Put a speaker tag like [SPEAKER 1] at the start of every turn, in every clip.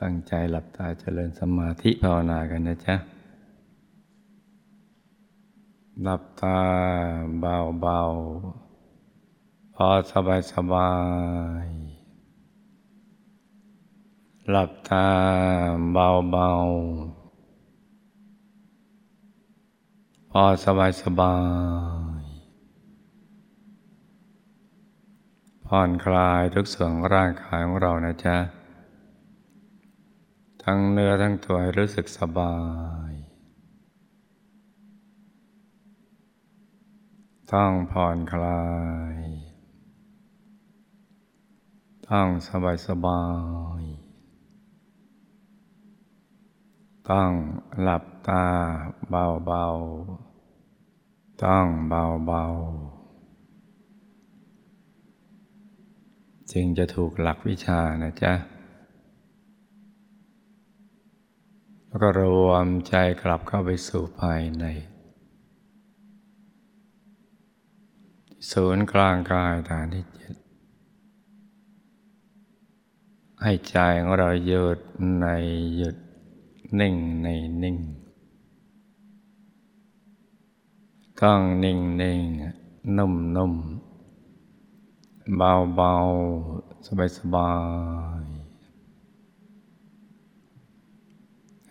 [SPEAKER 1] ตั้งใจหลับตาเจริญสมาธิภาวนากันนะจ๊ะ หลับตาเบาๆพอสบายสบาย หลับตาเบาๆพอสบายสบาย ผ่อนคลายทุกส่วนร่างกายของเรานะจ๊ะ ทั้งเนื้อทั้งตัวให้รู้สึกสบายต้องผ่อนคลายต้องสบายสบายต้องหลับตาเบาๆต้องเบาๆจึงจะถูกหลักวิชานะจ๊ะ แล้วก็รวมใจกลับเข้าไปสู่ภายใน ศูนย์กลางกายฐานที่เจ็ดให้ใจของเราหยุดในหยุดนิ่งในนิ่ง ต้องนิ่งนิ่งนุ่มนุ่มเบาเบาสบายสบาย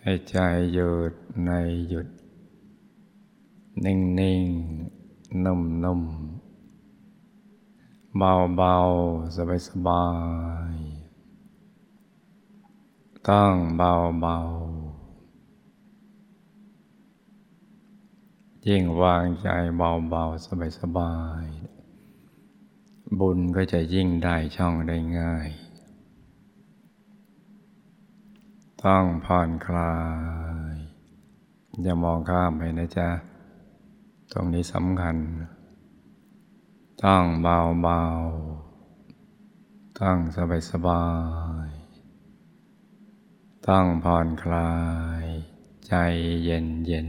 [SPEAKER 1] ให้ใจหยุดในหยุด นิ่งนิ่งนุ่มนุ่มเบาเบาสบายสบาย ต้องเบาเบายิ่งวางใจเบาเบาสบายสบาย บุญก็จะยิ่งได้ช่องได้ง่าย ต้องผ่อนคลาย อย่ามองข้ามไปนะจ๊ะ ตรงนี้สำคัญ ต้องเบาเบาต้องสบายสบายต้องผ่อนคลาย ใจเย็นเย็น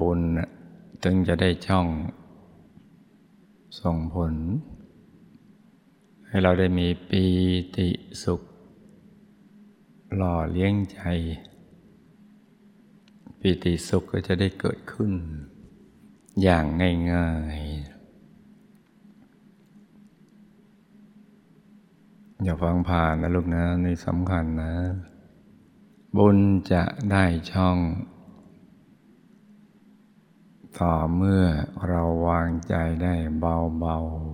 [SPEAKER 1] บุญจึงจะได้ช่องส่งผล ให้เราได้มีปีติสุข หล่อเลี้ยงใจ ปีติสุขก็จะได้เกิดขึ้น อย่างง่ายๆ อย่าฟังผ่านนะลูกนะนี่สำคัญนะ บุญจะได้ช่อง ต่อเมื่อเราวางใจได้เบาๆ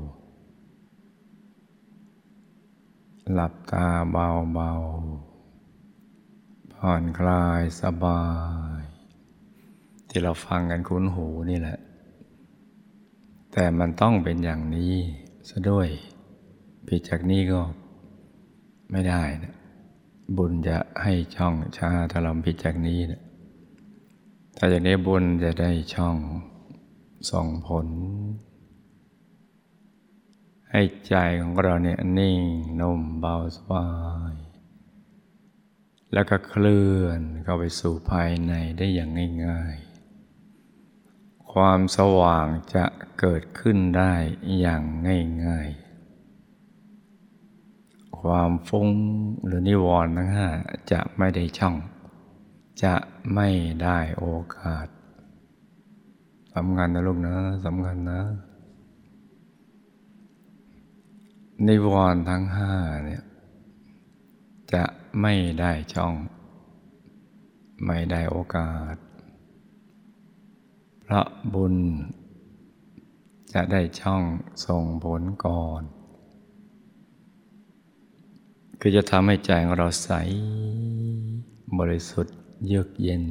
[SPEAKER 1] หลับตาเบาๆ ผ่อนคลายสบาย ที่เราฟังกันคุ้นหูนี่แหละ แต่มันต้องเป็นอย่างนี้ซะด้วย ผิดจากนี้ก็ไม่ได้นะบุญจะให้ช่องชาถ้าเราผิดจากนี้นะถ้าอย่างนี้บุญจะได้ช่องส่งผล ให้ใจของเราเนี่ยนิ่งนุ่มเบาสบาย แล้วก็เคลื่อนเข้าไปสู่ภายในได้อย่างง่าย ๆ ความสว่างจะเกิดขึ้นได้อย่างง่าย ๆ ความฟุ้งหรือนิวรณ์ทั้งห้าจะไม่ได้ช่อง จะไม่ได้โอกาสสำคัญนะลูกนะสำคัญนะ นิวรณ์ทั้งห้าเนี่ยจะไม่ได้ช่อง ไม่ได้โอกาสเพราะบุญ จะได้ช่องส่งผลก่อน คือจะทำให้ใจของเราใส บริสุทธิ์เยือกเย็น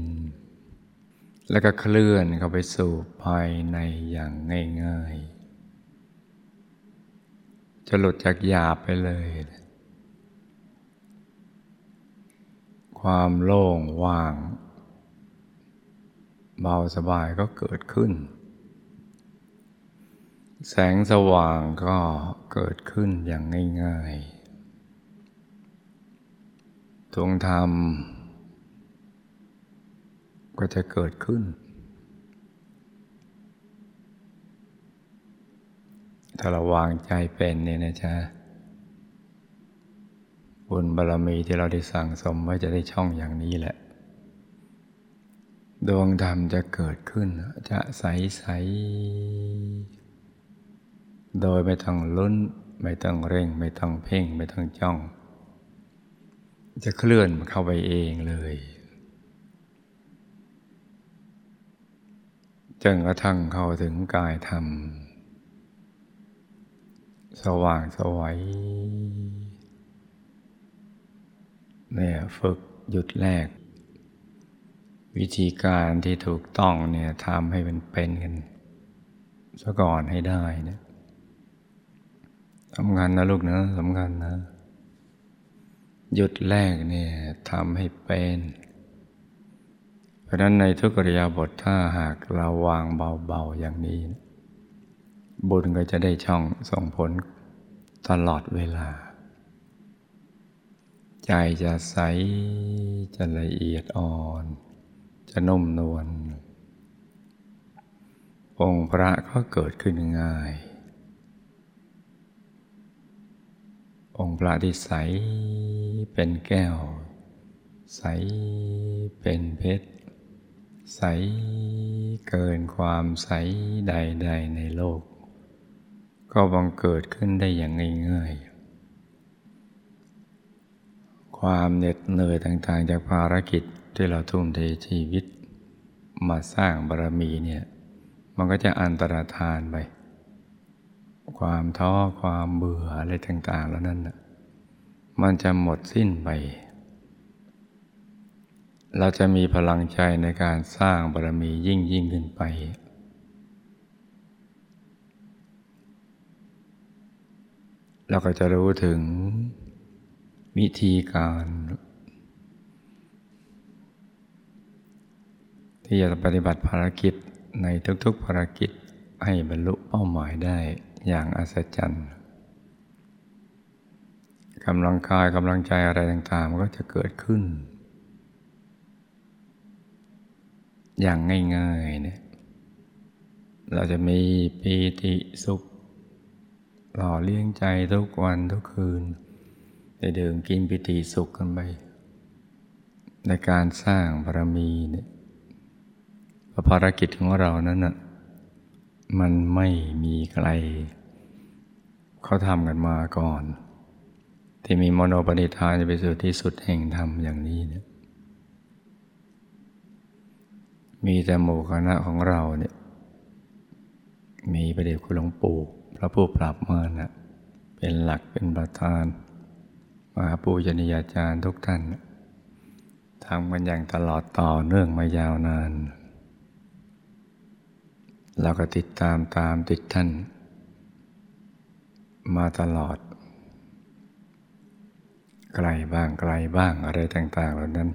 [SPEAKER 1] แล้วก็เคลื่อนเข้าไปสู่ภายในอย่างง่าย ๆ จะหลุดจากหยาบไปเลย ความโล่งว่าง เบาสบายก็เกิดขึ้น แสงสว่างก็เกิดขึ้นอย่างง่ายๆทวงธรรมก็จะเกิดขึ้น ถ้าเราวางใจเป็นเนี่ยนะจ๊ะบุญบารรมีที่เราได้สั่งสมไว้จะได้ช่องอย่างนี้แหละ ดวงธรรมจะเกิดขึ้น จะใสใสโดยไม่ต้องลุ้น ไม่ต้องเร่ง ไม่ต้องเพ่ง ไม่ต้องจ้อง จะเคลื่อนเข้าไปเองเลยจนกระทั่งเข้าถึงกายธรรม สว่างสวัยเนี่ยฝึกหยุดแรก วิธีการที่ถูกต้องเนี่ยทำให้มันเป็นกันซะก่อนให้ได้เนี่ยสำคัญนะลูกนะสำคัญนะ หยุดแรกเนี่ยทำให้เป็น เพราะนั้นในทุกริยาบทถ้าหากเราวางเบาๆอย่างนี้ บุญก็จะได้ช่องส่งผลตลอดเวลา ใจจะใส จะละเอียดอ่อน จะนุ่มนวลองค์พระก็เกิดขึ้นง่าย องค์พระที่ใสเป็นแก้ว ใสเป็นเพชร ใสเกินความใสใด ๆ ในโลก ก็บังเกิดขึ้นได้อย่างง่ายๆ ความเหน็ดเหนื่อยต่างๆ จากภารกิจที่เราทุ่มเทชีวิต มาสร้างบารมีเนี่ย มันก็จะอันตรธานไป ความท้อความเบื่ออะไรต่างๆ แล้วนั่นมันจะหมดสิ้นไป เราจะมีพลังใจในการสร้างบารมียิ่งยิ่งขึ้นไป เราก็จะรู้ถึงวิธีการ ที่จะปฏิบัติภารกิจในทุกๆภารกิจให้บรรลุเป้าหมายได้อย่างอัศจรรย์กำลังกายกำลังใจอะไรต่างๆมันก็จะเกิดขึ้น อย่างง่ายๆเนี่ยเราจะมีปีติสุข หล่อเลี้ยงใจทุกวันทุกคืนได้ดื่มกินปิติสุขกันไปในการสร้างบารมีเนี่ยภารกิจของเรานั้นน่ะมันไม่มีใครเขาทำกันมาก่อน ที่มีมโนปณิธานจะไปสู่ที่สุดแห่งธรรมอย่างนี้เนี่ยมีแต่หมู่คณะของเราเนี่ยมีประเดชคุณหลวงปู่ ระผู้ปราบมินนะเป็นหลักเป็นประธาน มหาปูชนียาจารย์ทุกท่านทำกันอย่างตลอดต่อเนื่องมายาวนานเราก็ติดตามตามติดท่าน มาตลอด ไกลบ้างไกลบ้างอะไรต่าง ๆ เหล่านั้น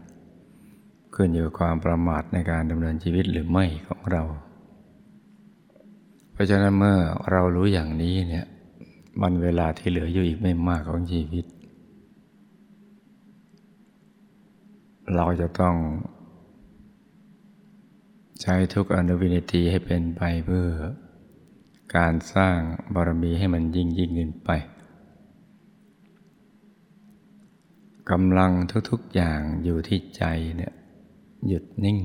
[SPEAKER 1] ขึ้นอยู่ความประมาทในการดำเนินชีวิตหรือไม่ของเรา เพราะฉะนั้นเมื่อเรารู้อย่างนี้เนี่ยมันเวลาที่เหลืออยู่อีกไม่มากของชีวิต เราจะต้อง ใช้ทุกอนุวินิตีให้เป็นไปเพื่อ การสร้างบารมีให้มันยิ่งยิ่งขึ้นไปกำลังทุกๆอย่างอยู่ที่ใจเนี่ยหยุดนิ่ง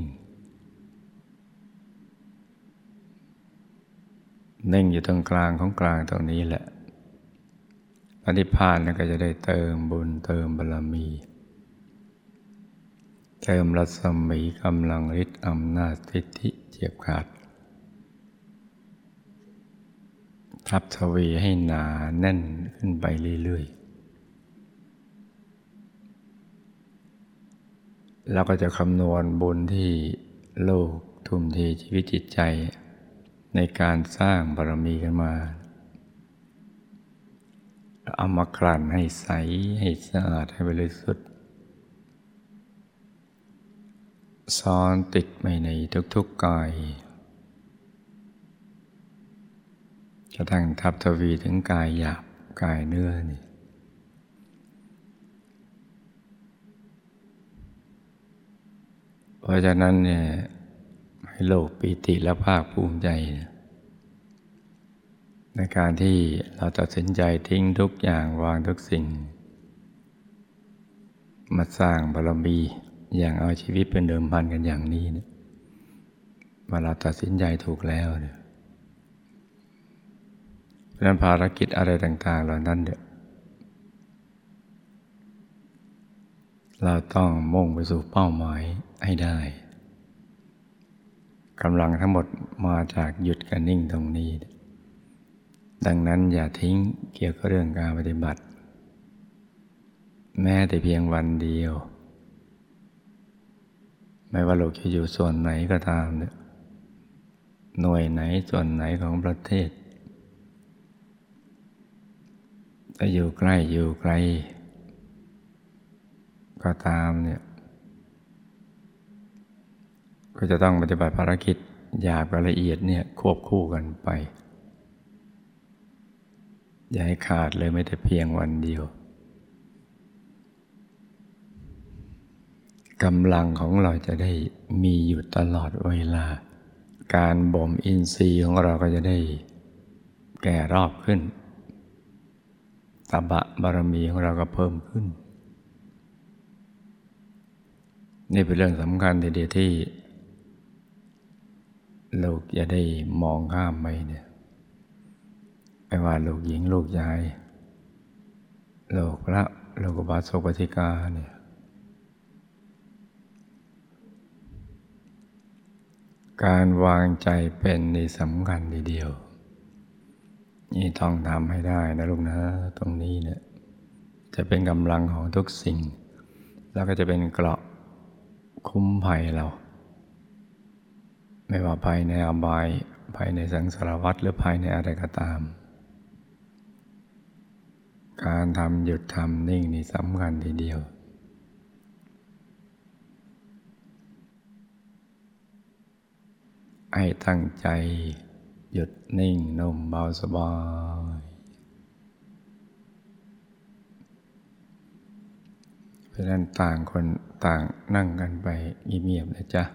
[SPEAKER 1] นิ่งอยู่ตรงกลางของกลางตรงนี้แหละปฏิภาณก็จะได้เติมบุญเติมบารมี เติมรัศมีกำลังฤทธิ์อำนาจสิทธิเจียบขาด ทับทวีให้หนาแน่นขึ้นไปเรื่อยๆเราก็จะคำนวณบุญที่โลกทุ่มเทชีวิตจิตใจ ในการสร้างบารมีกันมาเอามากลั่นให้ใส ให้สะอาด ให้บริสุทธิ์ซ้อนติดไปในทุกๆกายจะทั้งทับทวีถึงกายหยาบกายเนื้อนี่เพราะฉะนั้นเนี่ย ให้โลกปีติและภาคภูมิใจ ในการที่เราตัดสินใจทิ้งทุกอย่างวางทุกสิ่ง มาสร้างบารมีอย่างเอาชีวิตเป็นเดิมพันกันอย่างนี้เนี่ยเวลาตัดสินใจถูกแล้วเนี่ยเราะนั้นภารกิจอะไรต่าง ๆ เหล่านั้นเนี่ยเราต้องมุ่งไปสู่เป้าหมายให้ได้ กำลังทั้งหมดมาจากหยุดกันนิ่งตรงนี้ ดังนั้นอย่าทิ้งเกี่ยวกับเรื่องการปฏิบัติ แม้แต่เพียงวันเดียว ไม่ว่าเราจะอยู่ส่วนไหนก็ตามเนี่ยหน่วยไหนส่วนไหนของประเทศจะอยู่ใกล้อยู่ไกล ก็ตามเนี่ย ก็จะต้องปฏิบัติภารกิจหยาบกับละเอียดเนี่ยควบคู่กันไป อย่าให้ขาดเลยไม่แต่เพียงวันเดียวกำลังของเราจะได้มีอยู่ตลอดเวลา การบ่มอินทรีย์ของเราก็จะได้แก่รอบขึ้นตบะบารมีของเราก็เพิ่มขึ้น นี่เป็นเรื่องสำคัญทีเดียวที่ ลูกอย่าได้มองข้ามไปเนี่ยไม่ว่าลูกหญิงลูกชายลูกพระลูกบาสกปฏิกาเนี่ยการวางใจเป็นนี่สำคัญทีเดียว นี่ต้องทำให้ได้นะลูกนะ ตรงนี้เนี่ย จะเป็นกำลังของทุกสิ่ง แล้วก็จะเป็นเกราะคุ้มภัยเรา ไม่ว่าภายในอบายภายในสังสารวัฏหรือภายในอะไรก็ตาม การทำหยุดทำนิ่งนี่สำคัญทีเดียว ให้ตั้งใจหยุดนิ่งนุ่มเบาสบายเพราะนั้นต่างคนต่างนั่งกันไปเงียบๆนะจ๊ะ